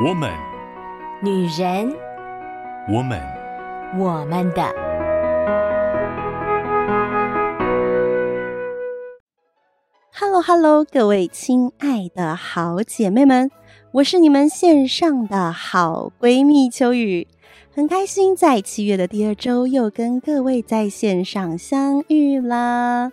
我们，女人，我们，我们的。Hello，Hello，各位亲爱的好姐妹们，我是你们线上的好闺蜜秋雨，很开心在七月的第二周又跟各位在线上相遇啦。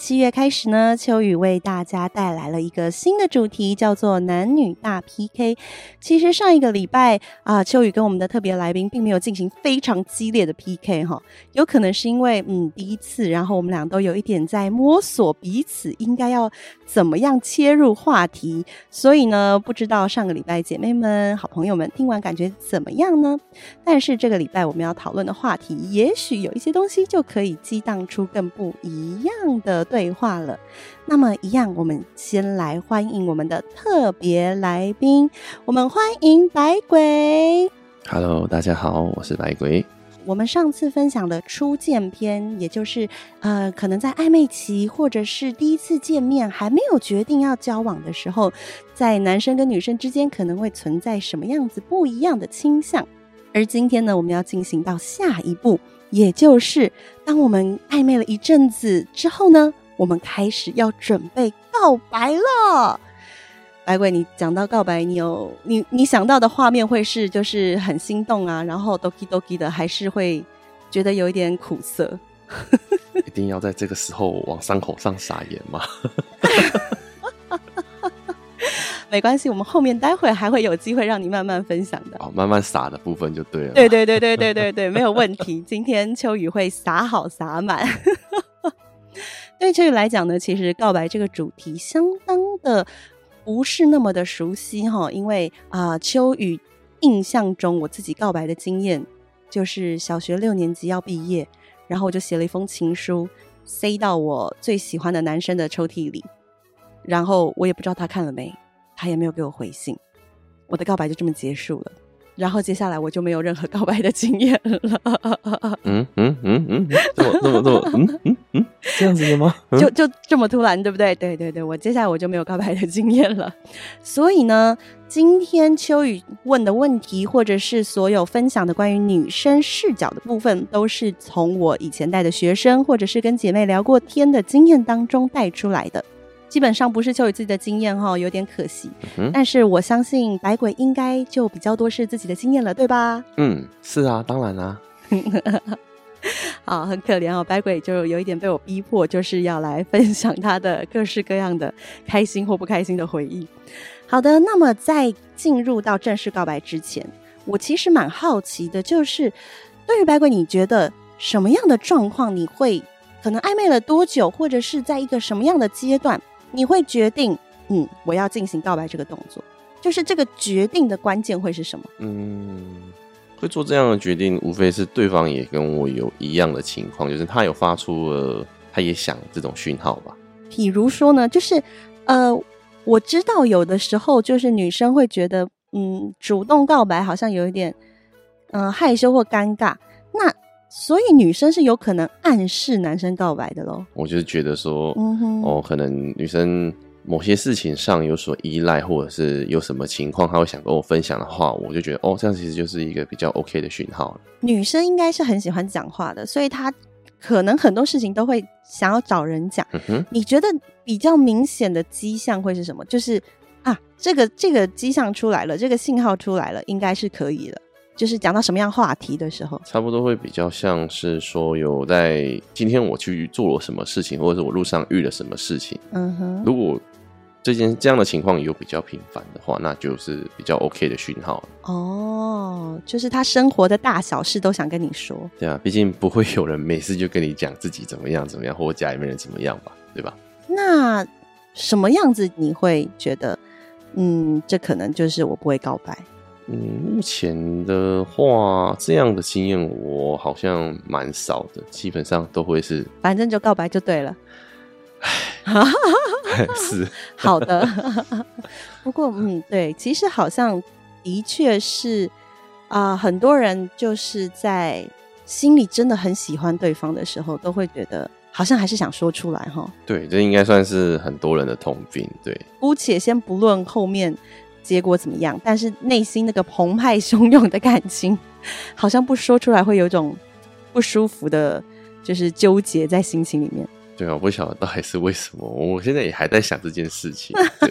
七月开始呢，秋雨为大家带来了一个新的主题，叫做男女大 PK。其实上一个礼拜啊、秋雨跟我们的特别来宾并没有进行非常激烈的 PK 哈，有可能是因为嗯第一次，然后我们俩都有一点在摸索彼此应该要怎么样切入话题，所以呢，不知道上个礼拜姐妹们、好朋友们听完感觉怎么样呢？但是这个礼拜我们要讨论的话题，也许有一些东西就可以激荡出更不一样的。对话了，那么一样，我们先来欢迎我们的特别来宾，我们欢迎白鬼。Hello，大家好，我是白鬼。我们上次分享的初见篇，也就是呃，可能在暧昧期或者是第一次见面还没有决定要交往的时候，在男生跟女生之间可能会存在什么样子不一样的倾向。而今天呢，我们要进行到下一步，也就是当我们暧昧了一阵子之后呢，我们开始要准备告白了，白鬼，你讲到告白，你有你你想到的画面会是就是很心动啊，然后 doki doki 的，还是会觉得有一点苦涩？一定要在这个时候往伤口上撒盐吗？没关系，我们后面待会还会有机会让你慢慢分享的。哦，慢慢撒的部分就对了。对对对对对对对，没有问题。今天秋雨会撒好撒满。对秋雨来讲呢，其实告白这个主题相当的不是那么的熟悉哈，因为啊、秋雨印象中我自己告白的经验就是小学六年级要毕业，然后我就写了一封情书塞到我最喜欢的男生的抽屉里，然后我也不知道他看了没，他也没有给我回信，我的告白就这么结束了。然后接下来我就没有任何告白的经验了。嗯嗯嗯嗯，这么这么这么，嗯嗯嗯，这样子的吗？就就这么突然，对不对？对对对，我接下来我就没有告白的经验了。所以呢，今天秋雨问的问题，或者是所有分享的关于女生视角的部分，都是从我以前带的学生，或者是跟姐妹聊过天的经验当中带出来的。基本上不是秋雨自己的经验哈，有点可惜。嗯、但是我相信百鬼应该就比较多是自己的经验了，对吧？嗯，是啊，当然啦、啊。好，很可怜哦，百鬼就有一点被我逼迫，就是要来分享他的各式各样的开心或不开心的回忆。好的，那么在进入到正式告白之前，我其实蛮好奇的，就是对于百鬼，你觉得什么样的状况你会可能暧昧了多久，或者是在一个什么样的阶段？你会决定，嗯，我要进行告白这个动作，就是这个决定的关键会是什么？嗯，会做这样的决定，无非是对方也跟我有一样的情况，就是他有发出了，他也想这种讯号吧。比如说呢，就是呃，我知道有的时候就是女生会觉得，嗯，主动告白好像有一点，嗯、呃，害羞或尴尬，那。所以女生是有可能暗示男生告白的喽。我就是觉得说，哦，可能女生某些事情上有所依赖，或者是有什么情况，她会想跟我分享的话，我就觉得，哦，这样其实就是一个比较 OK 的讯号了。女生应该是很喜欢讲话的，所以她可能很多事情都会想要找人讲。你觉得比较明显的迹象会是什么？就是啊，这个这个迹象出来了，这个信号出来了，应该是可以的。就是讲到什么样话题的时候，差不多会比较像是说有在今天我去做了什么事情，或者是我路上遇了什么事情。嗯哼，如果这件这样的情况有比较频繁的话，那就是比较 OK 的讯号。哦，就是他生活的大小事都想跟你说。对啊，毕竟不会有人每次就跟你讲自己怎么样怎么样，或者家里面人怎么样吧，对吧？那什么样子你会觉得，嗯，这可能就是我不会告白。嗯，目前的话，这样的经验我好像蛮少的，基本上都会是，反正就告白就对了。是好的，不过嗯，对，其实好像的确是啊、呃，很多人就是在心里真的很喜欢对方的时候，都会觉得好像还是想说出来哈。对，这应该算是很多人的通病。对，姑且先不论后面。结果怎么样，但是内心那个澎湃汹涌的感情，好像不说出来会有种不舒服的，就是纠结在心情里面。对啊，我不晓得到底是为什么，我现在也还在想这件事情。对，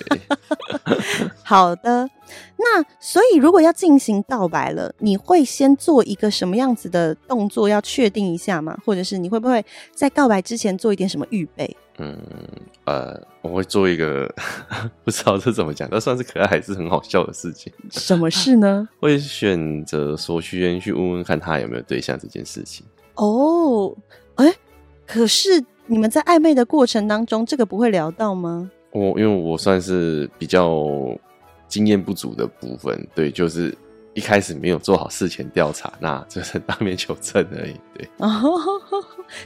好的，那所以如果要进行告白了，你会先做一个什么样子的动作，要确定一下吗？或者是你会不会在告白之前做一点什么预备？嗯，呃，我会做一个 不知道这怎么讲，但算是可爱还是很好笑的事情。什么事呢？会选择说去先去问问看他有没有对象这件事情。哦，哎，可是。你们在暧昧的过程当中，这个不会聊到吗？我因为我算是比较经验不足的部分，对，就是一开始没有做好事前调查，那就是当面求证而已，对。哦，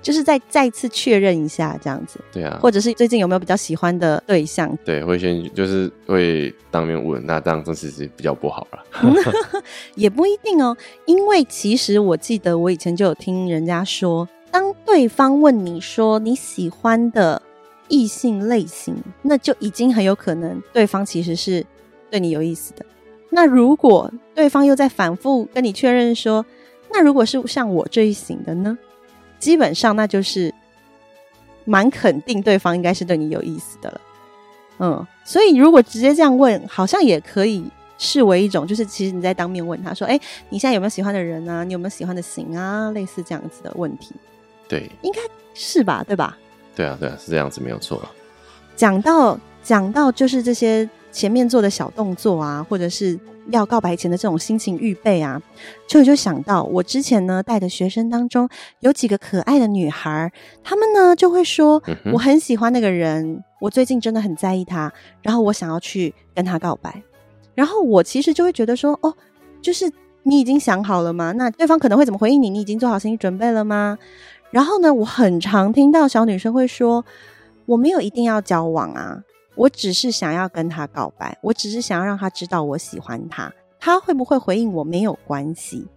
就是再再次确认一下这样子，对啊。或者是最近有没有比较喜欢的对象？对，会先就是会当面问，那这样子其实比较不好了。也不一定哦，因为其实我记得我以前就有听人家说。当对方问你说你喜欢的异性类型，那就已经很有可能对方其实是对你有意思的。那如果对方又在反复跟你确认说，那如果是像我这一型的呢？基本上那就是蛮肯定对方应该是对你有意思的了。嗯，所以如果直接这样问，好像也可以视为一种，就是其实你在当面问他说：“哎，你现在有没有喜欢的人啊？你有没有喜欢的型啊？”类似这样子的问题。对，应该是吧，对吧？对啊，对啊，是这样子，没有错。讲到讲到，就是这些前面做的小动作啊，或者是要告白前的这种心情预备啊，就就想到我之前呢带的学生当中有几个可爱的女孩，她们呢就会说，嗯、我很喜欢那个人，我最近真的很在意他，然后我想要去跟他告白，然后我其实就会觉得说，哦，就是你已经想好了吗？那对方可能会怎么回应你？你已经做好心理准备了吗？然后呢，我很常听到小女生会说：“我没有一定要交往啊，我只是想要跟他告白，我只是想要让他知道我喜欢他，他会不会回应我没有关系。”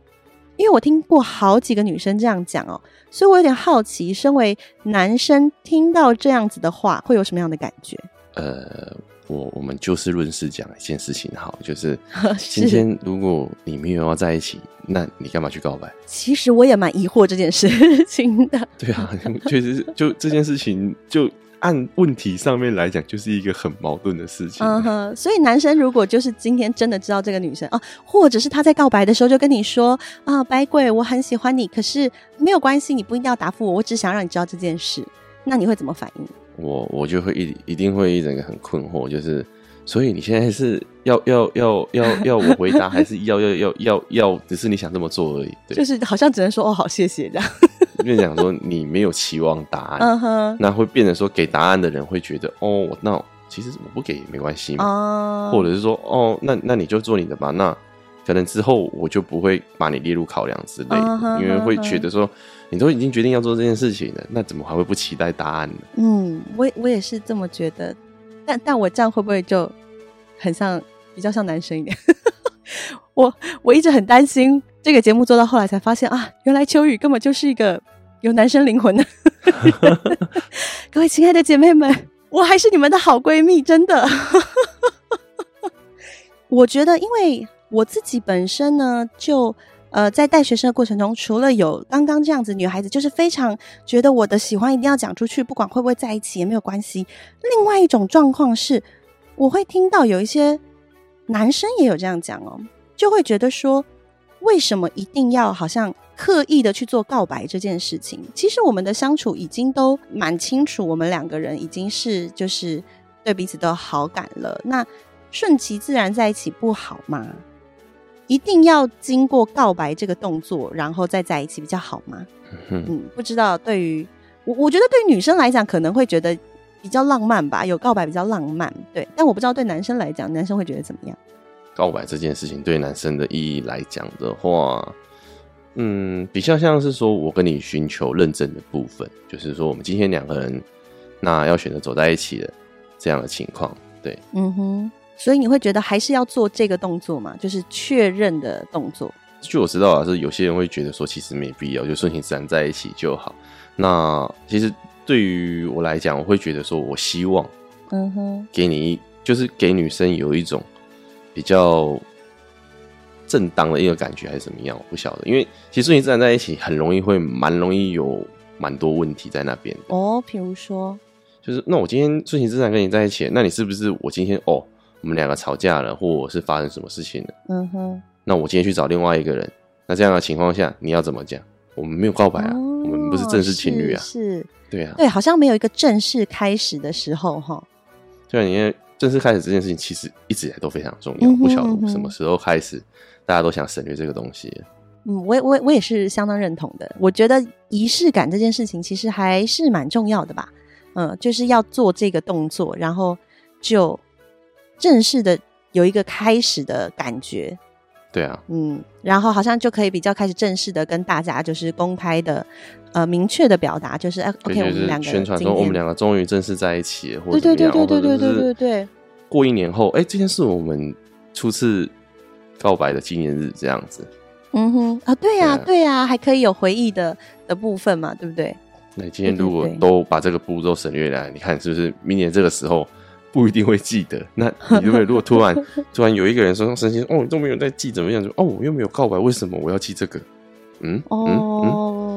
因为我听过好几个女生这样讲哦，所以我有点好奇，身为男生听到这样子的话，会有什么样的感觉？呃。我我们就事论事讲一件事情好，就是 今天如果你没有要在一起，那你干嘛去告白？其实我也蛮疑惑这件事情的。对啊，确实是就这件事情，就按问题上面来讲，就是一个很矛盾的事情。嗯哼，所以男生如果就是今天真的知道这个女生啊，或者是他在告白的时候就跟你说啊，白鬼，我很喜欢你，可是没有关系，你不一定要答复我，我只想让你知道这件事，那你会怎么反应？我我就会一一定会一整个很困惑，就是所以你现在是要要要要要我回答，还是要要要要要只是你想这么做而已？对，就是好像只能说哦好谢谢这样。因为讲说你没有期望答案，嗯哼，那会变成说给答案的人会觉得哦，那其实我不给也没关系嘛，哦，或者是说哦，那那你就做你的吧，那可能之后我就不会把你列入考量之类的，因为会觉得说。你都已经决定要做这件事情了，那怎么还会不期待答案呢？嗯，我我也是这么觉得，但但我这样会不会就很像比较像男生一点？我我一直很担心这个节目做到后来才发现啊，原来秋雨根本就是一个有男生灵魂的。各位亲爱的姐妹们，我还是你们的好闺蜜，真的。我觉得，因为我自己本身呢，就。呃，在带学生的过程中，除了有刚刚这样子女孩子，就是非常觉得我的喜欢一定要讲出去，不管会不会在一起也没有关系。另外一种状况是，我会听到有一些男生也有这样讲哦，就会觉得说，为什么一定要好像刻意的去做告白这件事情？其实我们的相处已经都蛮清楚，我们两个人已经是就是对彼此都有好感了，那顺其自然在一起不好吗？一定要经过告白这个动作，然后再在一起比较好吗？嗯，嗯，不知道。对于我，我觉得对于女生来讲，可能会觉得比较浪漫吧，有告白比较浪漫。对，但我不知道对男生来讲，男生会觉得怎么样？告白这件事情对男生的意义来讲的话，嗯，比较像是说我跟你寻求认证的部分，就是说我们今天两个人那要选择走在一起的这样的情况。对，嗯哼。所以你会觉得还是要做这个动作嘛？就是确认的动作。据我知道啊，是有些人会觉得说，其实没必要，就顺其自然在一起就好。那其实对于我来讲，我会觉得说，我希望，嗯哼，给你就是给女生有一种比较正当的一个感觉，还是怎么样？我不晓得，因为其实顺其自然在一起，很容易会蛮容易有蛮多问题在那边哦。比如说，就是那我今天顺其自然跟你在一起，那你是不是我今天哦，我们两个吵架了，或者是发生什么事情了？嗯哼。那我今天去找另外一个人，那这样的情况下，你要怎么讲？我们没有告白啊，哦、我们不是正式情侣啊，是，是对啊，对，好像没有一个正式开始的时候哈。对，因为正式开始这件事情，其实一直以来都非常重要，嗯、不晓得什么时候开始，大家都想省略这个东西。嗯，我我我也是相当认同的。我觉得仪式感这件事情其实还是蛮重要的吧。嗯，就是要做这个动作，然后就正式的有一个开始的感觉。对啊，嗯，然后好像就可以比较开始正式的跟大家就是公开的，呃，明确的表达，就是哎，OK，我们两个宣传说我们两个终于正式在一起了，或者对对对对对对对对，过一年后，哎，这件事我们初次告白的纪念日这样子，嗯哼啊，对呀对呀，还可以有回忆的的部分嘛，对不对？那今天如果都把这个步骤省略了，你看是不是明年这个时候？不一定会记得。那你如果如果突然 突然有一个人说神仙，哦，你都没有在记怎么样？就哦，我又没有告白，为什么我要记这个？嗯，哦，嗯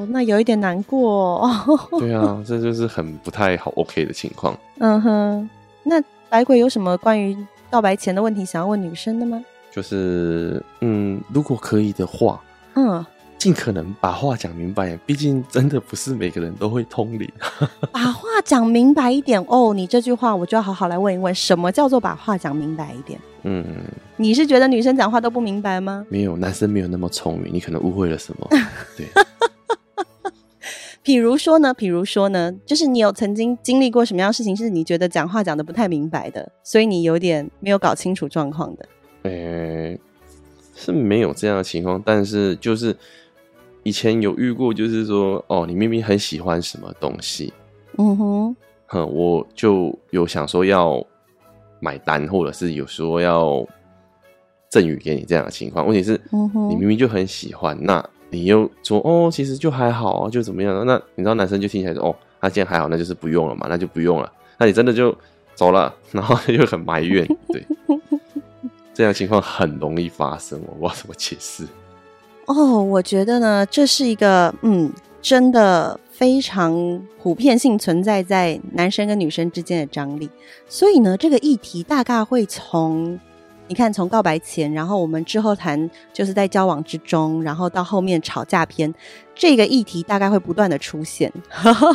嗯、那有一点难过。哦。对啊，这就是很不太好 OK 的情况。嗯哼，那白鬼有什么关于告白前的问题想要问女生的吗？就是嗯，如果可以的话，嗯。尽可能把话讲明白，毕竟真的不是每个人都会通灵。把话讲明白一点哦，你这句话我就要好好来问一问，什么叫做把话讲明白一点？嗯，你是觉得女生讲话都不明白吗？没有，男生没有那么聪明，你可能误会了什么。对，比如说呢，比如说呢，就是你有曾经经历过什么样的事情，是你觉得讲话讲的不太明白的，所以你有点没有搞清楚状况的？呃、欸，是没有这样的情况，但是就是。以前有遇过，就是说，哦，你明明很喜欢什么东西，嗯哼，哼，我就有想说要买单，或者是有说要赠予给你这样的情况。问题是，你明明就很喜欢，那你又说，哦，其实就还好啊，就怎么样？那你知道男生就听起来说，哦，他既然还好，那就是不用了嘛，那就不用了。那你真的就走了，然后又很埋怨，对，这样的情况很容易发生，我不知道怎么解释。哦，我觉得呢，这是一个嗯，真的非常普遍性存在在男生跟女生之间的张力。所以呢，这个议题大概会从你看，从告白前，然后我们之后谈，就是在交往之中，然后到后面吵架篇，这个议题大概会不断的出现。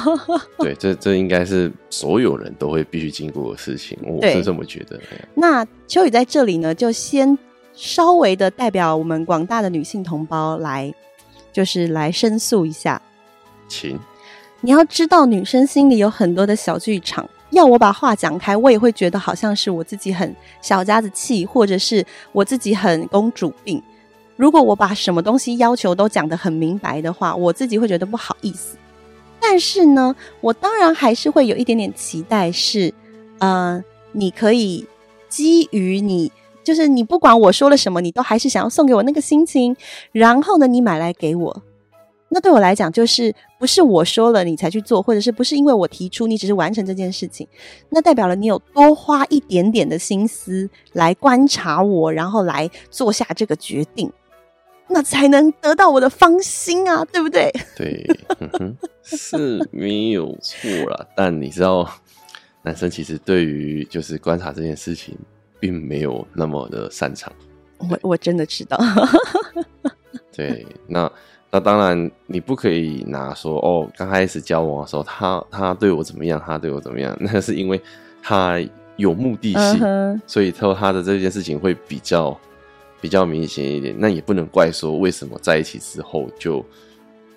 对，这这应该是所有人都会必须经过的事情，我是这么觉得。那秋雨在这里呢，就先。稍微的代表我们广大的女性同胞来，就是来申诉一下，请你要知道，女生心里有很多的小剧场，要我把话讲开，我也会觉得好像是我自己很小家子气，或者是我自己很公主病。如果我把什么东西要求都讲得很明白的话，我自己会觉得不好意思。但是呢，我当然还是会有一点点期待，是呃，你可以基于你。就是你不管我说了什么，你都还是想要送给我那个心情，然后呢，你买来给我，那对我来讲就是不是我说了你才去做，或者是不是因为我提出你只是完成这件事情，那代表了你有多花一点点的心思来观察我，然后来做下这个决定，那才能得到我的芳心啊，对不对？对，是没有错啦，但你知道，男生其实对于就是观察这件事情。并没有那么的擅长，我我真的知道。对，那那当然你不可以拿说哦，刚开始交往的时候，他他对我怎么样，他对我怎么样，那是因为他有目的性，uh huh. 所以说他的这件事情会比较比较明显一点。那也不能怪说为什么在一起之后就。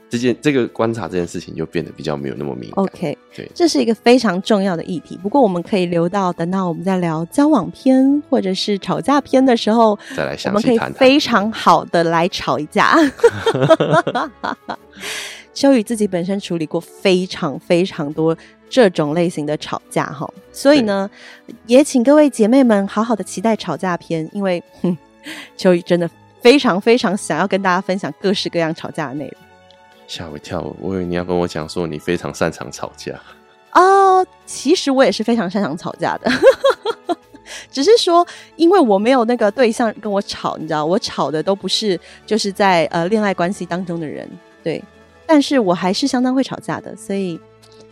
这件这个观察这件事情就变得比较没有那么敏感。OK，对，这是一个非常重要的议题。不过我们可以留到等到我们在聊交往篇或者是吵架篇的时候再来详细谈谈。我们可以非常好的来吵一架。秋雨自己本身处理过非常非常多这种类型的吵架哈，所以呢，也请各位姐妹们好好的期待吵架篇，因为哼，秋雨真的非常非常想要跟大家分享各式各样吵架的内容。吓我一跳，我以为你要跟我讲说你非常擅长吵架哦。其实我也是非常擅长吵架的，只是说，因为我没有那个对象跟我吵，你知道，我吵的都不是就是在呃恋爱关系当中的人，对。但是我还是相当会吵架的，所以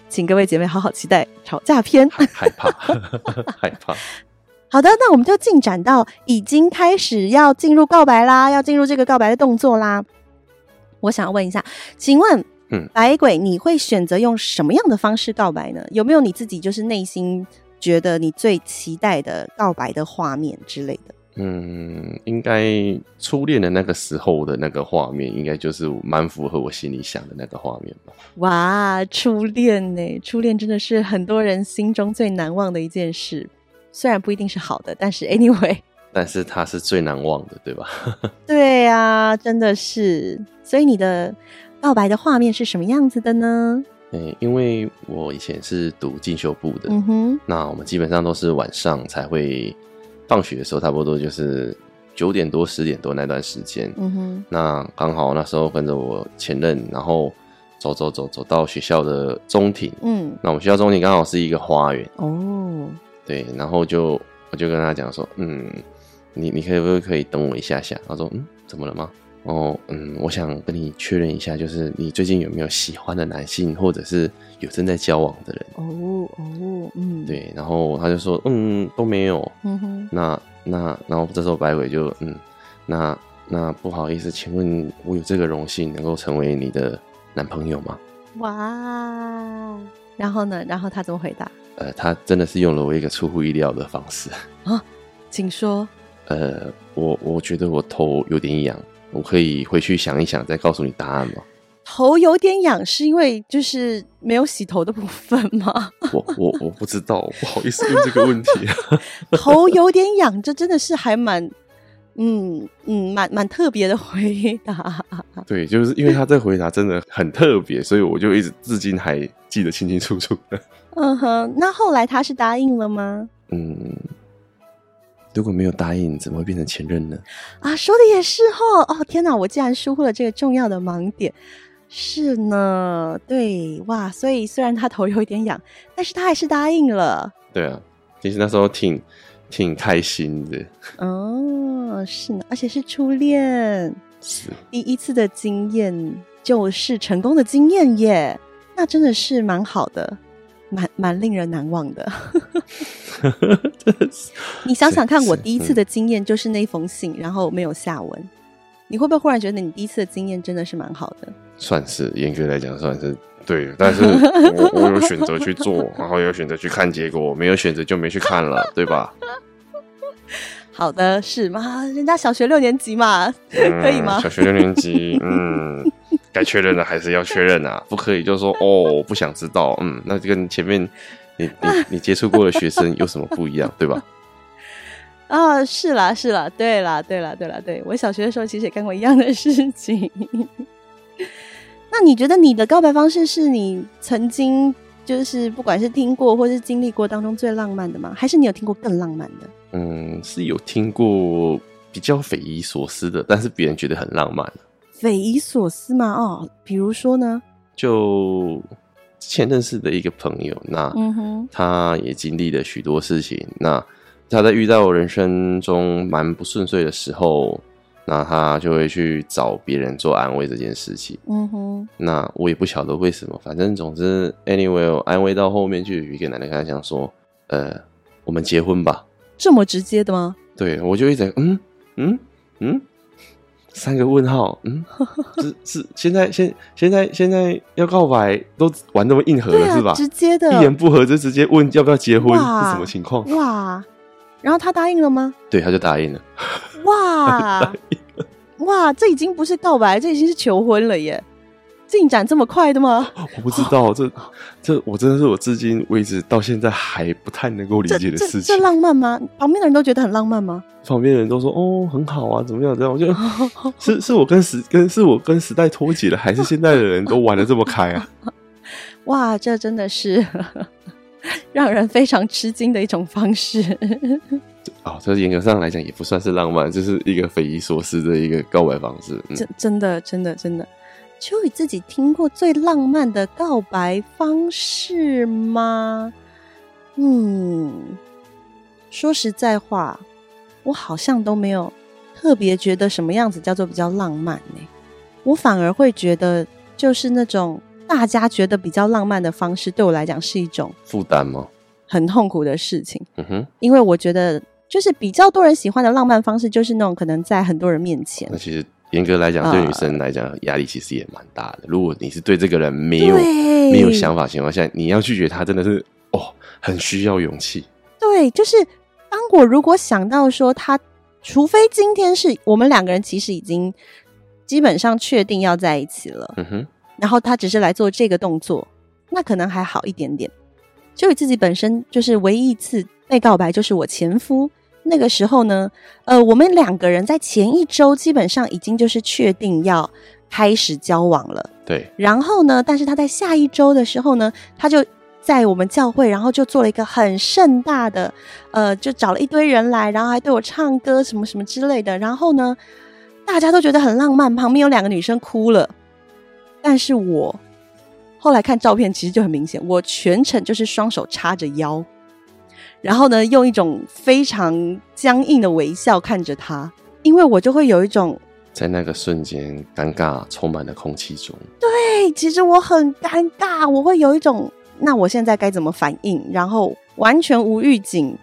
请各位姐妹好好期待吵架篇。害怕，害怕。好的，那我们就进展到已经开始要进入告白啦，要进入这个告白的动作啦。我想问一下，请问，嗯，百鬼，你会选择用什么样的方式告白呢？有没有你自己就是内心觉得你最期待的告白的画面之类的？嗯，应该初恋的那个时候的那个画面，应该就是蛮符合我心里想的那个画面吧。哇，初恋呢？初恋真的是很多人心中最难忘的一件事，虽然不一定是好的，但是 anyway，但是它是最难忘的，对吧？对呀、啊，真的是。所以你的告白的画面是什么样子的呢？嗯，因为我以前是读进修部的，嗯哼，那我们基本上都是晚上才会。放学的时候，差不多就是九点多、十点多那段时间。嗯哼，那刚好那时候跟着我前任，然后走走走走到学校的中庭。嗯，那我们学校中庭刚好是一个花园。哦，对，然后就我就跟他讲说，嗯，你你可以不可以等我一下下？他说，嗯，怎么了吗？哦，嗯，我想跟你确认一下，就是你最近有没有喜欢的男性，或者是有正在交往的人？哦哦，嗯，对，然后他就说，嗯，都没有。嗯哼，那那然后这时候白鬼就，嗯，那那不好意思，请问我有这个荣幸能够成为你的男朋友吗？哇，然后呢？然后他怎么回答？呃，他真的是用了我一个出乎意料的方式啊，请说。呃，我我觉得我头有点痒。我可以回去想一想，再告诉你答案吗？头有点痒，是因为就是没有洗头的部分吗？我我我不知道，不好意思问这个问题。头有点痒，这真的是还蛮嗯嗯蛮蛮特别的回答。对，就是因为他这回答真的很特别，所以我就一直至今还记得清清楚楚的。嗯哼，那后来他是答应了吗？嗯。如果没有答应，怎么会变成前任呢？啊，说的也是哦。哦，天哪，我竟然疏忽了这个重要的盲点。是呢，对，哇，所以虽然他头有一点痒，但是他还是答应了。对啊，其实那时候挺挺开心的。哦，是呢，而且是初恋，是第一次的经验就是成功的经验耶，那真的是蛮好的。蛮蛮令人难忘的，你想想看，我第一次的经验就是那封信，然后没有下文。你会不会忽然觉得你第一次的经验真的是蛮好的？算是严格来讲算是对，但是我我有选择去做，然后有选择去看结果，没有选择就没去看了，对吧？好的，是吗？人家小学六年级嘛，嗯、可以吗？小学六年级，嗯。该确认的还是要确认啊，不可以就说哦，不想知道，嗯，那就跟前面你你你接触过的学生有什么不一样，对吧？啊，是啦是啦，对啦对啦对啦对，我小学的时候其实也干过一样的事情。那你觉得你的告白方式是你曾经就是不管是听过或是经历过当中最浪漫的吗？还是你有听过更浪漫的？嗯，是有听过比较匪夷所思的，但是别人觉得很浪漫。匪夷所思吗？哦，比如说呢？就之前认识的一个朋友，那他也经历了许多事情。嗯、那他在遇到人生中蛮不顺遂的时候，那他就会去找别人做安慰这件事情。嗯哼。那我也不晓得为什么，反正总之，anyway，安慰到后面就有一个男的跟他讲说：“呃，我们结婚吧。”这么直接的吗？对，我就一直嗯嗯嗯。三个问号，嗯，是是，现在现现在现在要告白都玩那么硬核了，啊、是吧？直接的，一言不合就直接问要不要结婚，是什么情况？哇，然后他答应了吗？对，他就答应了。哇，哇，这已经不是告白，这已经是求婚了耶！进展这么快的吗？我不知道，这这我真的是我至今为止到现在还不太能够理解的事情。这，这浪漫吗？旁边的人都觉得很浪漫吗？旁边的人都说哦，很好啊，怎么样？这样我就 是是我跟时跟是我跟时代脱节了，还是现在的人都玩的这么开啊？哇，这真的是 让人非常吃惊的一种方式。哦，这严格上来讲也不算是浪漫，就是一个匪夷所思的一个告白方式。嗯、真真的真的真的。秋雨自己听过最浪漫的告白方式吗？嗯，说实在话，我好像都没有特别觉得什么样子叫做比较浪漫呢、欸。我反而会觉得，就是那种大家觉得比较浪漫的方式，对我来讲是一种负担吗？很痛苦的事情。嗯哼，因为我觉得，就是比较多人喜欢的浪漫方式，就是那种可能在很多人面前。那其实严格来讲，对女生来讲，压力其实也蛮大的。如果你是对这个人没有没有想法情况下，你要拒绝他，真的是哦，很需要勇气。对，就是当我如果想到说他，除非今天是我们两个人，其实已经。基本上确定要在一起了，嗯哼，然后他只是来做这个动作，那可能还好一点点。就你自己本身就是唯一一次被告白，就是我前夫那个时候呢，呃，我们两个人在前一周基本上已经就是确定要开始交往了，对。然后呢，但是他在下一周的时候呢，他就在我们教会，然后就做了一个很盛大的，呃，就找了一堆人来，然后还对我唱歌什么什么之类的，然后呢。大家都觉得很浪漫，旁边有两个女生哭了，但是我后来看照片，其实就很明显，我全程就是双手叉着腰，然后呢，用一种非常僵硬的微笑看着他，因为我就会有一种在那个瞬间尴尬充满了空气中，对，其实我很尴尬，我会有一种那我现在该怎么反应，然后完全无预警，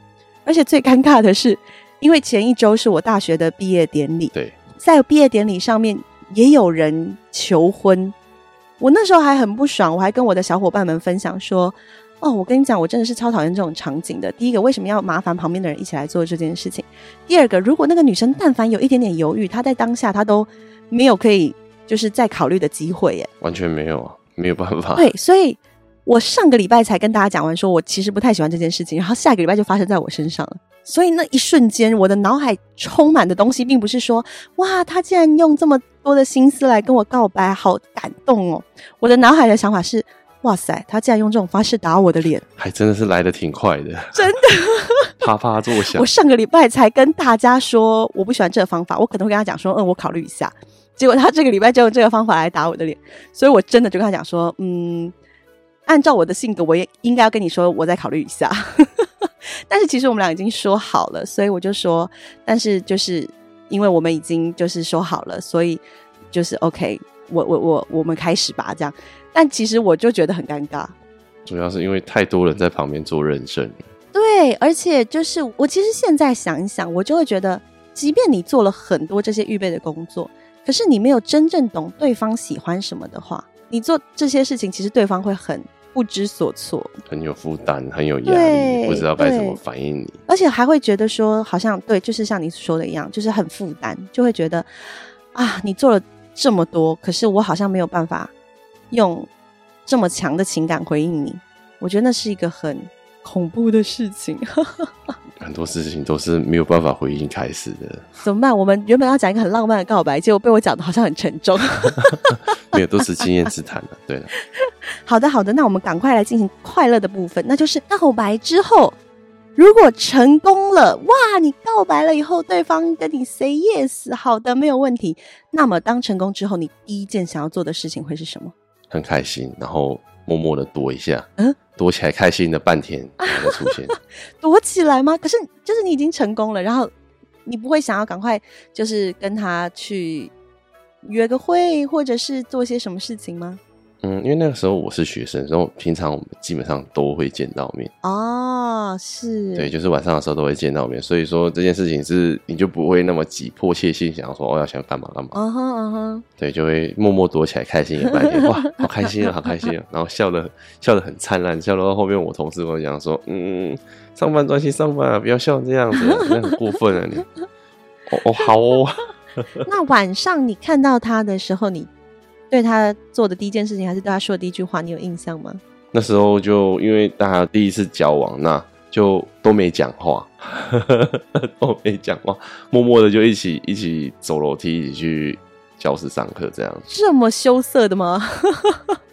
而且最尴尬的是，因为前一周是我大学的毕业典礼，对。在毕业典礼上面也有人求婚，我那时候还很不爽，我还跟我的小伙伴们分享说：“哦，我跟你讲，我真的是超讨厌这种场景的。第一个，为什么要麻烦旁边的人一起来做这件事情？第二个，如果那个女生但凡有一点点犹豫，她在当下她都没有可以就是再考虑的机会耶，完全没有啊，没有办法。对，所以我上个礼拜才跟大家讲完，说我其实不太喜欢这件事情，然后下个礼拜就发生在我身上了。”所以那一瞬间，我的脑海充满的东西，并不是说哇，他竟然用这么多的心思来跟我告白，好感动哦。我的脑海的想法是，哇塞，他竟然用这种方式打我的脸，还真的是来的挺快的，真的啪啪作响。我上个礼拜才跟大家说我不喜欢这个方法，我可能会跟他讲说，嗯，我考虑一下。结果他这个礼拜就用这个方法来打我的脸，所以我真的就跟他讲说，嗯，按照我的性格，我也应该要跟你说，我再考虑一下。但是其实我们俩已经说好了，所以我就说，但是就是因为我们已经就是说好了，所以就是 OK，我我我我们开始吧，这样。但其实我就觉得很尴尬，主要是因为太多人在旁边做认证。对，而且就是我其实现在想一想，我就会觉得，即便你做了很多这些预备的工作，可是你没有真正懂对方喜欢什么的话，你做这些事情，其实对方会很。不知所措，很有负担，很有压力，不知道该怎么反应你，而且还会觉得说，好像对，就是像你说的一样，就是很负担，就会觉得啊，你做了这么多，可是我好像没有办法用这么强的情感回应你，我觉得那是一个很恐怖的事情。很多事情都是没有办法回应开始的，怎么办？我们原本要讲一个很浪漫的告白，结果被我讲的好像很沉重。没有，都是经验之谈的。对了，好的，好的，那我们赶快来进行快乐的部分，那就是告白之后，如果成功了，哇，你告白了以后，对方跟你 say yes，好的，没有问题。那么当成功之后，你第一件想要做的事情会是什么？很开心，然后。默默的躲一下，嗯，躲起来开心的半天才出现，躲起来吗？可是就是你已经成功了，然后你不会想要赶快就是跟他去约个会，或者是做些什么事情吗？嗯，因为那个时候我是学生，然后平常我们基本上都会见到面。哦，是，对，就是晚上的时候都会见到面，所以说这件事情是你就不会那么急迫切性想要说哦要想干嘛干嘛。嗯哼嗯哼，对，就会默默躲起来开心一半天，哇，好开心啊，好开心啊，然后笑的笑的很灿烂，笑到后面我同事跟我讲说，嗯，上班专心上班啊，不要笑这样子，那很过分啊你。哦哦好哦。那晚上你看到他的时候，你。对他做的第一件事情，还是对他说的第一句话，你有印象吗？那时候就因为大家第一次交往，那就都没讲话，都没讲话，默默的就一起一起走楼梯，一起去教室上课，这样。这么羞涩的吗？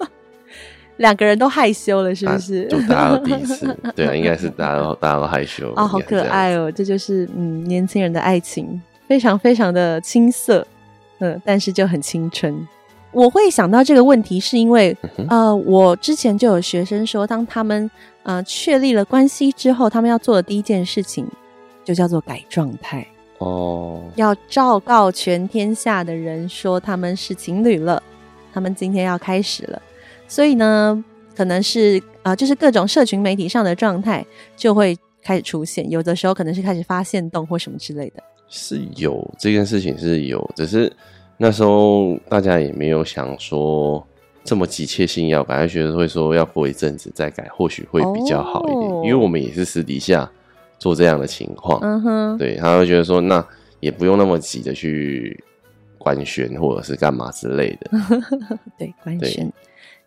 两个人都害羞了，是不是？啊、就大家都第一次，对啊，应该是大家都大家都害羞啊、哦，好可爱哦，这就是嗯，年轻人的爱情，非常非常的青涩，嗯，但是就很青春。我会想到这个问题，是因为，呃，我之前就有学生说，当他们呃确立了关系之后，他们要做的第一件事情，就叫做改状态哦，要昭告全天下的人说他们是情侣了，他们今天要开始了。所以呢，可能是啊、呃，就是各种社群媒体上的状态就会开始出现，有的时候可能是开始发现动或什么之类的。是有这件事情是有，只是那时候大家也没有想说这么急切性要改，还觉得会说要过一阵子再改，或许会比较好一点。哦、因为我们也是私底下做这样的情况，嗯哼，对，他会觉得说那也不用那么急的去官宣或者是干嘛之类的。对，官宣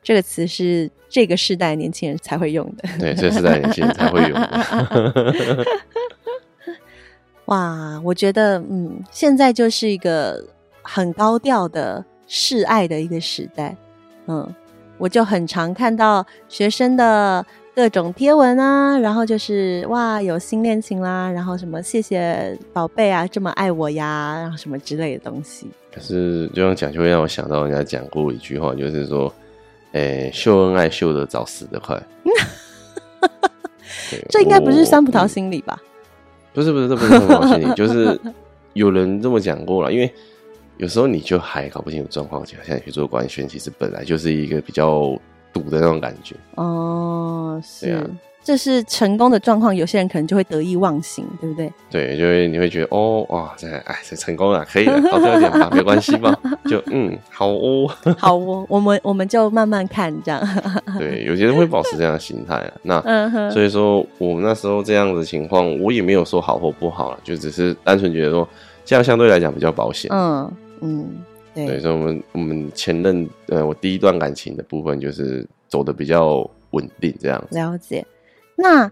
这个词是这个世代年轻人才会用的，对，这个世代年轻人才会用的。哇，我觉得，嗯，现在就是一个很高调的示爱的一个时代，嗯，我就很常看到学生的各种贴文啊，然后就是哇，有新恋情啦，然后什么谢谢宝贝啊，这么爱我呀，然后什么之类的东西。可是这样讲就会让我想到人家讲过一句话，就是说，哎，秀恩爱秀得早死得快。这应该不是酸葡萄心理吧？不是不是，这不是酸葡萄心理，就是有人这么讲过了。因为有时候你就还搞不清楚状况，就像你去做官宣，其实本来就是一个比较赌的那种感觉。哦，是。啊。这是成功的状况，有些人可能就会得意忘形，对不对？对，就会你会觉得哦，哇，这哎，这成功了，可以了，高调一点吧，没关系吧？就嗯，好哦，好哦，我们我们就慢慢看这样。对，有些人会保持这样的心态啊。那、嗯、所以说，我们那时候这样的情况，我也没有说好或不好了，就只是单纯觉得说，这样相对来讲比较保险。嗯嗯，对。对，所以我们我们前任呃，我第一段感情的部分就是走的比较稳定，这样。了解。那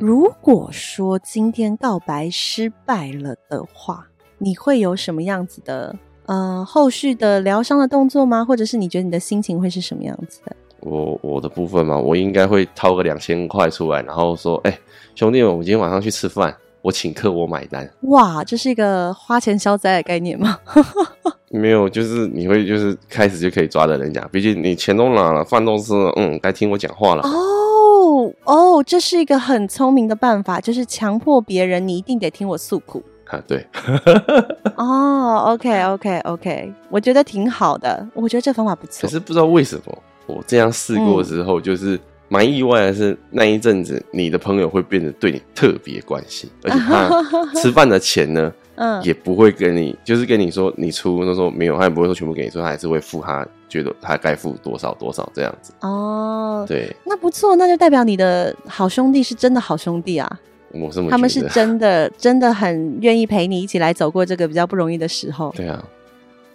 如果说今天告白失败了的话，你会有什么样子的呃后续的疗伤的动作吗？或者是你觉得你的心情会是什么样子的？我我的部分嘛，我应该会掏个两千块出来，然后说：“哎、欸，兄弟们，我们今天晚上去吃饭，我请客，我买单。”哇，这是一个花钱消灾的概念吗？没有，就是你会就是开始就可以抓着人家，毕竟你钱都拿了，饭都吃了，嗯，该听我讲话了。哦。哦，这是一个很聪明的办法，就是强迫别人，你一定得听我诉苦啊。对，哦，OK，OK，OK，我觉得挺好的，我觉得这方法不错。可是不知道为什么，我这样试过之后，就是蛮意外的是，那一阵子你的朋友会变得对你特别关心，而且他 吃饭的钱呢。嗯，也不会跟你，就是跟你说你出，那时候没有，他也不会说全部给你说，他还是会付他觉得他该付多少多少这样子。哦，对，那不错，那就代表你的好兄弟是真的好兄弟啊。我这么，他们是真的真的很愿意陪你一起来走过这个比较不容易的时候。对啊，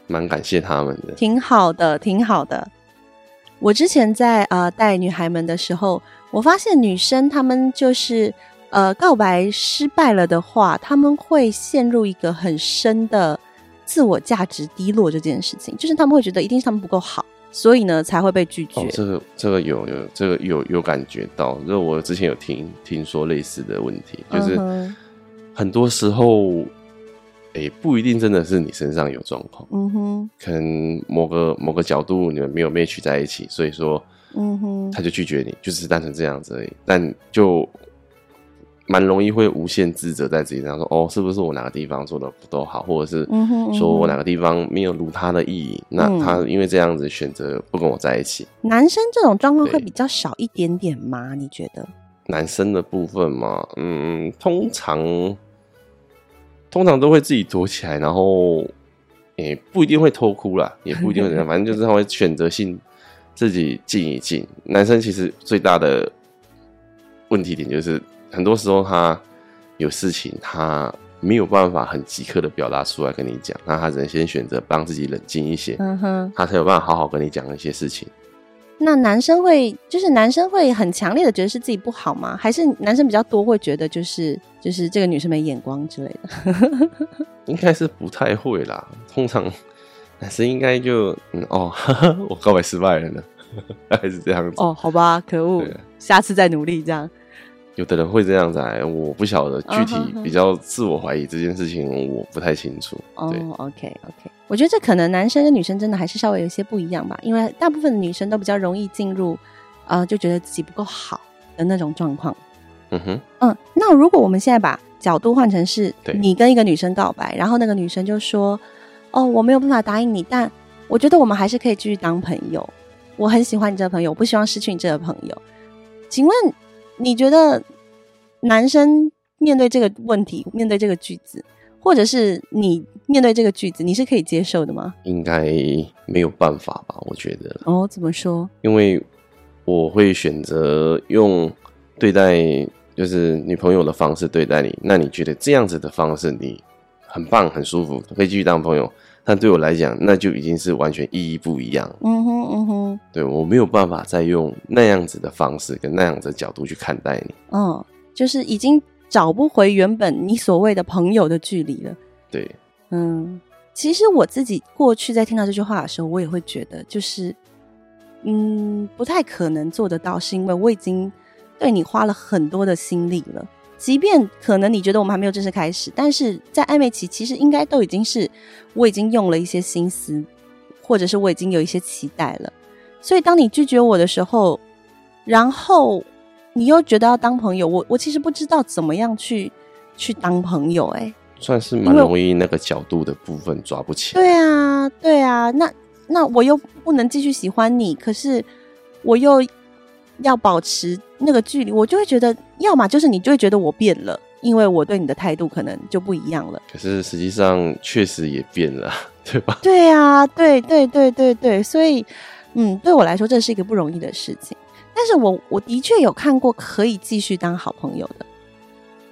蛮感谢他们的。挺好的，挺好的。我之前在呃带女孩们的时候，我发现女生她们就是。呃，告白失败了的话，他们会陷入一个很深的自我价值低落这件事情，就是他们会觉得一定是他们不够好，所以呢才会被拒绝。哦、这个这个有有这个有有感觉到，因为我之前有听听说类似的问题，就是很多时候，诶、欸，不一定真的是你身上有状况，嗯哼，可能某个某个角度你们没有 match 在一起，所以说，嗯哼，他就拒绝你，就是单纯这样子而已，但就。蛮容易会无限自责在自己身上，说哦，是不是我哪个地方做的不够好，或者是说我哪个地方没有如他的意，嗯、那他因为这样子选择不跟我在一起。男生这种状况会比较少一点点吗？你觉得？男生的部分嘛，嗯，通常通常都会自己躲起来，然后也、欸、不一定会偷哭啦，也不一定会怎样，反正就是他会选择性自己静一静。男生其实最大的问题点就是。很多时候他有事情，他没有办法很即刻的表达出来跟你讲，那他只能先选择帮自己冷静一些，嗯哼，他才有办法好好跟你讲一些事情。那男生会就是男生会很强烈的觉得是自己不好吗？还是男生比较多会觉得就是就是这个女生没眼光之类的？应该是不太会啦，通常男生应该就嗯哦呵呵，我告白失败了呢，还是这样子哦？好吧，可恶，下次再努力这样。有的人会这样子来，我不晓得具体比较自我怀疑这件事情，我不太清楚。哦、oh,，OK OK，我觉得这可能男生跟女生真的还是稍微有些不一样吧，因为大部分的女生都比较容易进入，呃，就觉得自己不够好的那种状况。嗯哼，嗯，那如果我们现在把角度换成是你跟一个女生告白，然后那个女生就说：“哦，我没有办法答应你，但我觉得我们还是可以继续当朋友。我很喜欢你这个朋友，我不希望失去你这个朋友。”请问你觉得男生面对这个问题，面对这个句子，或者是你面对这个句子，你是可以接受的吗？应该没有办法吧？我觉得。哦，怎么说？因为我会选择用对待。就是女朋友的方式对待你，那你觉得这样子的方式你很棒、很舒服，可以继续当朋友。但对我来讲，那就已经是完全意义不一样。嗯哼，嗯哼，对，我没有办法再用那样子的方式跟那样子的角度去看待你。嗯，就是已经找不回原本你所谓的朋友的距离了。对，嗯，其实我自己过去在听到这句话的时候，我也会觉得，就是嗯，不太可能做得到，是因为我已经。对你花了很多的心力了，即便可能你觉得我们还没有正式开始，但是在暧昧期，其实应该都已经是我已经用了一些心思，或者是我已经有一些期待了。所以当你拒绝我的时候，然后你又觉得要当朋友，我我其实不知道怎么样去去当朋友，欸，哎，算是蛮容易那个角度的部分抓不起来。对啊，对啊，那那我又不能继续喜欢你，可是我又。要保持那个距离，我就会觉得，要么就是你就会觉得我变了，因为我对你的态度可能就不一样了。可是实际上确实也变了，对吧？对啊，对对对对对，所以，嗯，对我来说这是一个不容易的事情。但是我我的确有看过可以继续当好朋友的，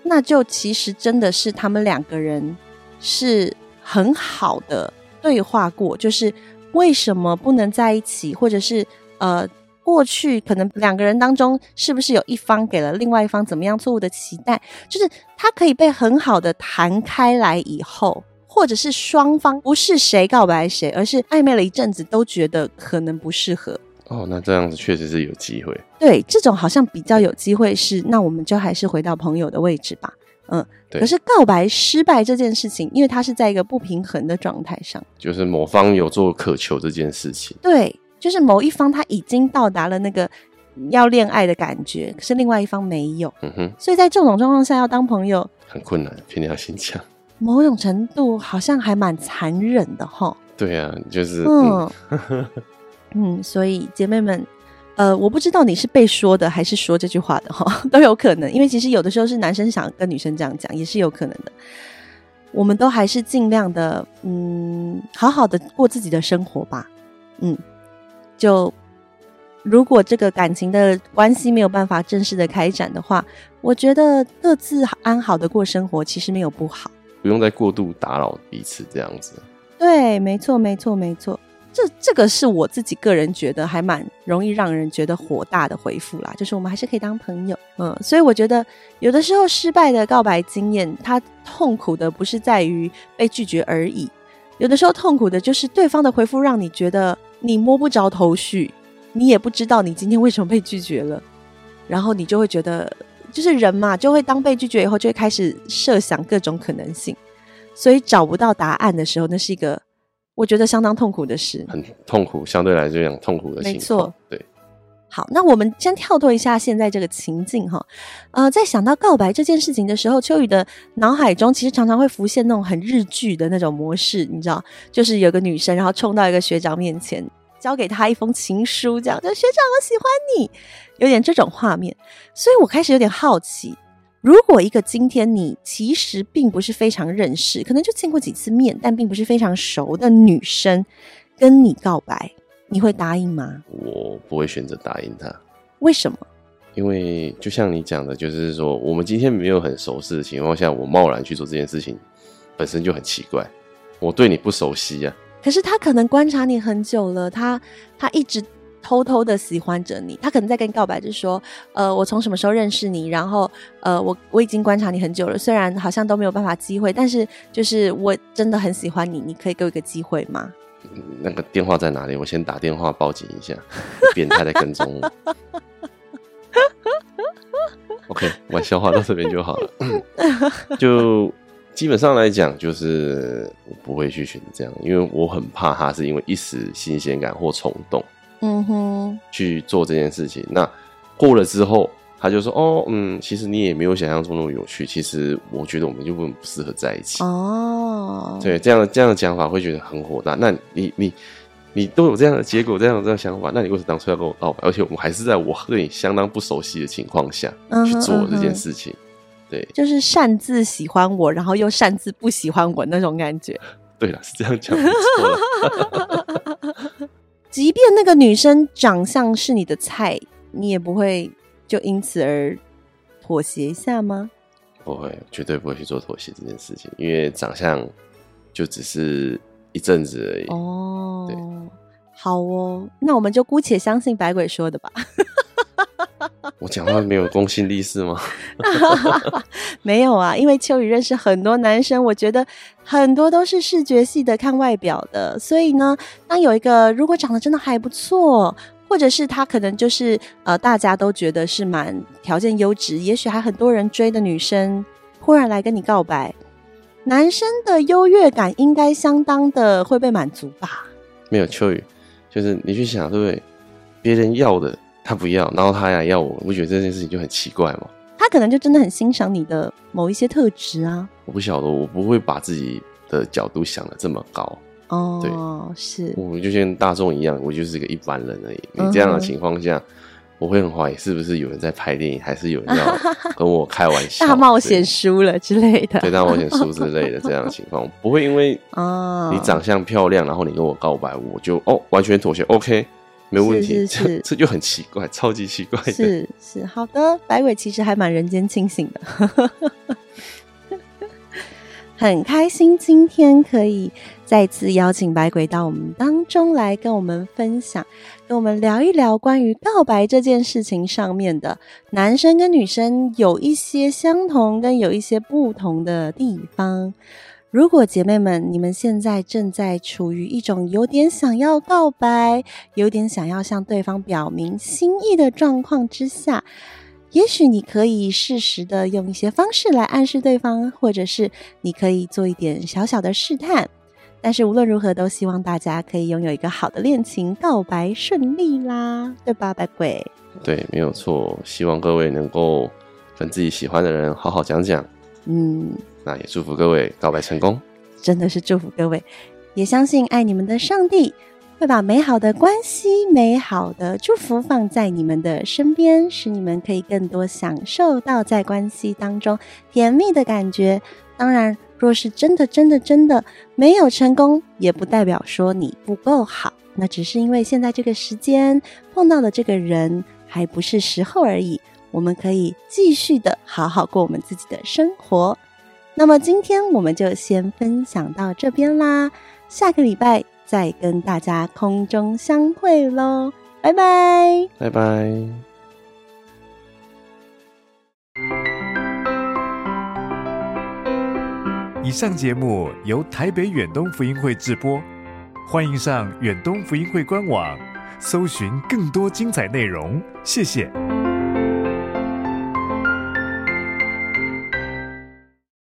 那就其实真的是他们两个人是很好的对话过，就是为什么不能在一起，或者是呃。过去可能两个人当中，是不是有一方给了另外一方怎么样错误的期待？就是他可以被很好的谈开来以后，或者是双方不是谁告白谁，而是暧昧了一阵子都觉得可能不适合。哦，那这样子确实是有机会。对，这种好像比较有机会是，那我们就还是回到朋友的位置吧。嗯，对。可是告白失败这件事情，因为它是在一个不平衡的状态上，就是某方有做渴求这件事情。对。就是某一方他已经到达了那个要恋爱的感觉，可是另外一方没有。嗯哼，所以在这种状况下要当朋友很困难，凭良心讲，某种程度好像还蛮残忍的哈。对啊，就是嗯 嗯，所以姐妹们，呃，我不知道你是被说的还是说这句话的哈，都有可能，因为其实有的时候是男生想跟女生这样讲，也是有可能的。我们都还是尽量的，嗯，好好的过自己的生活吧，嗯。就如果这个感情的关系没有办法正式的开展的话，我觉得各自安好的过生活其实没有不好，不用再过度打扰彼此这样子。对，没错，没错，没错。这这个是我自己个人觉得还蛮容易让人觉得火大的回复啦，就是我们还是可以当朋友。嗯，所以我觉得有的时候失败的告白经验，它痛苦的不是在于被拒绝而已，有的时候痛苦的就是对方的回复让你觉得。你摸不着头绪，你也不知道你今天为什么被拒绝了，然后你就会觉得，就是人嘛，就会当被拒绝以后，就会开始设想各种可能性，所以找不到答案的时候，那是一个我觉得相当痛苦的事，很痛苦，相对来讲痛苦的情。没错，对。好，那我们先跳脱一下现在这个情境哈，呃，在想到告白这件事情的时候，秋雨的脑海中其实常常会浮现那种很日剧的那种模式，你知道，就是有个女生然后冲到一个学长面前。交给他一封情书，这样就学长，我喜欢你，有点这种画面，所以我开始有点好奇，如果一个今天你其实并不是非常认识，可能就见过几次面，但并不是非常熟的女生跟你告白，你会答应吗？我不会选择答应他。为什么？因为就像你讲的，就是说我们今天没有很熟悉的情况下，我贸然去做这件事情，本身就很奇怪。我对你不熟悉呀。可是他可能观察你很久了，他他一直偷偷的喜欢着你，他可能在跟你告白，就是说，呃，我从什么时候认识你，然后，呃，我我已经观察你很久了，虽然好像都没有办法机会，但是就是我真的很喜欢你，你可以给我一个机会吗？那个电话在哪里？我先打电话报警一下，变态在跟踪我。OK，玩笑话到这边就好了，就。基本上来讲，就是我不会去选这样，因为我很怕他是因为一时新鲜感或冲动，嗯哼，去做这件事情。那过了之后，他就说：“哦，嗯，其实你也没有想象中那么有趣。其实我觉得我们就不不适合在一起。”哦，对，这样这样的讲法会觉得很火大。那你你你都有这样的结果，这样的这样想法，那你为什么当初要跟我告白？而且我们还是在我和你相当不熟悉的情况下去做这件事情。对，就是擅自喜欢我，然后又擅自不喜欢我那种感觉。对了，是这样讲没错。即便那个女生长相是你的菜，你也不会。就因此而妥协一下吗？不会，绝对不会去做妥协这件事情，因为长相就只是一阵子而已。哦，对，好哦，那我们就姑且相信百鬼说的吧。我讲话没有公信力是吗？没有啊，因为秋雨认识很多男生，我觉得很多都是视觉系的，看外表的，所以呢，当有一个如果长得真的还不错。或者是他可能就是呃，大家都觉得是蛮条件优质，也许还很多人追的女生，忽然来跟你告白，男生的优越感应该相当的会被满足吧？没有秋雨，就是你去想，对不对？别人要的他不要，然后他呀要我，我觉得这件事情就很奇怪嘛。他可能就真的很欣赏你的某一些特质啊。我不晓得，我不会把自己的角度想的这么高。哦，对，是，我就像大众一样，我就是一个一般人而已。你这样的情况下，我会很怀疑是不是有人在拍电影，还是有人要 跟我开玩笑，大冒险输了之类的，对，大冒险输之类的这样的情况，不会因为哦。你长相漂亮，然后你跟我告白，我就哦完全妥协，OK，没问题，这 这就很奇怪，超级奇怪的，是是，好的，白鬼其实还蛮人间清醒的。很开心今天可以再次邀请白鬼到我们当中来跟我们分享，跟我们聊一聊关于告白这件事情上面的男生跟女生有一些相同跟有一些不同的地方。如果姐妹们你们现在正在处于一种有点想要告白、有点想要向对方表明心意的状况之下，也许你可以适时的用一些方式来暗示对方，或者是你可以做一点小小的试探。但是无论如何，都希望大家可以拥有一个好的恋情，告白顺利啦，对吧，白鬼？对，没有错。希望各位能够跟自己喜欢的人好好讲讲。嗯，那也祝福各位告白成功。真的是祝福各位，也相信爱你们的上帝。会把美好的关系、美好的祝福放在你们的身边，使你们可以更多享受到在关系当中甜蜜的感觉。当然，若是真的、真的、真的没有成功，也不代表说你不够好，那只是因为现在这个时间碰到的这个人还不是时候而已。我们可以继续的好好过我们自己的生活。那么今天我们就先分享到这边啦，下个礼拜。再跟大家空中相会喽，拜拜，拜拜。以上节目由台北远东福音会制播，欢迎上远东福音会官网，搜寻更多精彩内容。谢谢。